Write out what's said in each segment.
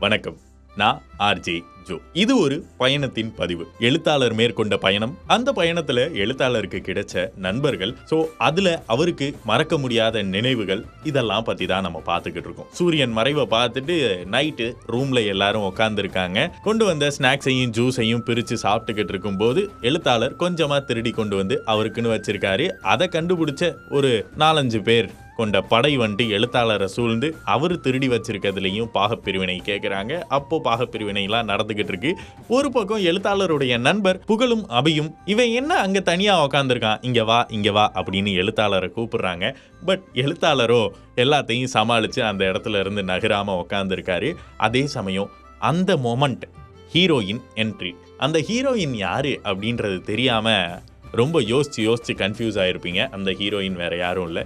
வணக்கம். நான் RJ Joe. இது ஒரு பயணத்தின் பதிவு. எழுத்தாளர் மேற்கொண்ட பயணம். அந்த பயணத்துல எழுத்தாளருக்கு கிடைச்ச நண்பர்கள். சோ அதுல அவருக்கு மறக்க முடியாத நினைவுகள் இதெல்லாம் பத்தி தான் நம்ம பார்த்துக்கிட்டு இருக்கோம். சூரியன் மறைவை பார்த்துட்டு நைட்டு ரூம்ல எல்லாரும் உட்காந்துருக்காங்க கொண்டு வந்த ஸ்நாக்ஸையும் ஜூஸையும் பிரிச்சு சாப்பிட்டுக்கிட்டு இருக்கும்போது எழுத்தாளர் கொஞ்சமா திருடி கொண்டு வந்து அவருக்குன்னு வச்சிருக்காரு. அதை கண்டுபிடிச்ச ஒரு நாலஞ்சு பேர் கொண்ட படை வந்துட்டு எழுத்தாளரை சூழ்ந்து அவர் திருடி வச்சிருக்கிறதுலையும் பாகப்பிரிவினை கேட்குறாங்க அப்போ பாகப்பிரிவினைலாம் நடந்துகிட்டு இருக்கு. ஒரு பக்கம் எழுத்தாளருடைய நண்பர் புகழும் அபியும் இவன் என்ன அங்கே தனியாக உக்காந்துருக்கான்? இங்கே வா இங்கே வா அப்படின்னு எழுத்தாளரை கூப்பிடுறாங்க. பட் எழுத்தாளரோ எல்லாத்தையும் சமாளித்து அந்த இடத்துல இருந்து நகராமல் உக்காந்துருக்காரு. அதே சமயம் அந்த மொமெண்ட் ஹீரோயின் என்ட்ரி அந்த ஹீரோயின் யார் அப்படின்றது தெரியாமல் ரொம்ப யோசித்து யோசித்து கன்ஃபியூஸ் ஆகிருப்பீங்க அந்த ஹீரோயின் வேறு யாரும் இல்லை.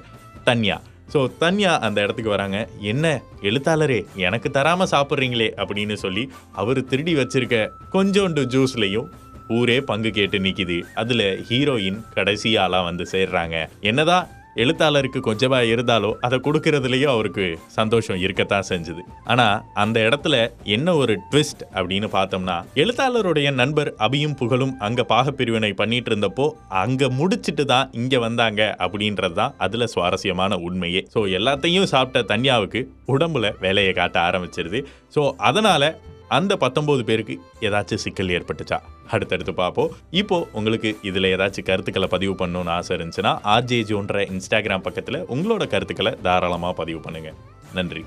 தன்யா. ஸோ தன்யா அந்த இடத்துக்கு வராங்க. என்ன எழுத்தாளரே எனக்கு தராமல் சாப்பிட்றீங்களே அப்படின்னு சொல்லி அவர் திருடி வச்சிருக்க கொஞ்சோண்டு ஜூஸ்லையும் ஊரே பங்கு கேட்டு நிற்கிது அதில் ஹீரோயின் கடைசி வந்து சேர்றாங்க. என்னதான் எழுத்தாளருக்கு கொஞ்சமா இருந்தாலோ அதை கொடுக்கறதுலயும் அவருக்கு சந்தோஷம் இருக்கத்தான் செஞ்சுது. ஆனா அந்த இடத்துல என்ன ஒரு ட்விஸ்ட் அப்படின்னு பார்த்தோம்னா எழுத்தாளருடைய நண்பர் அபியும் புகழும் அங்க பாகப்பிரிவினை பண்ணிட்டு இருந்தப்போ அங்க முடிச்சிட்டு தான் இங்க வந்தாங்க அப்படின்றது தான் அதுல சுவாரஸ்யமான உண்மையே. ஸோ எல்லாத்தையும் சாப்பிட்ட தன்யாவுக்கு உடம்புல வேலையை காட்ட ஆரம்பிச்சிருது. ஸோ அதனால அந்த பத்தொம்போது பேருக்கு ஏதாச்சும் சிக்கல் ஏற்பட்டுச்சா? அடுத்தடுத்து பார்ப்போம். இப்போ உங்களுக்கு இதில் ஏதாச்சும் கருத்துக்களை பதிவு பண்ணணும்னு ஆசை இருந்துச்சுன்னா ஆர்ஜேஜோன்ற இன்ஸ்டாகிராம் பக்கத்தில் உங்களோட கருத்துக்களை தாராளமாக பதிவு பண்ணுங்கள் நன்றி.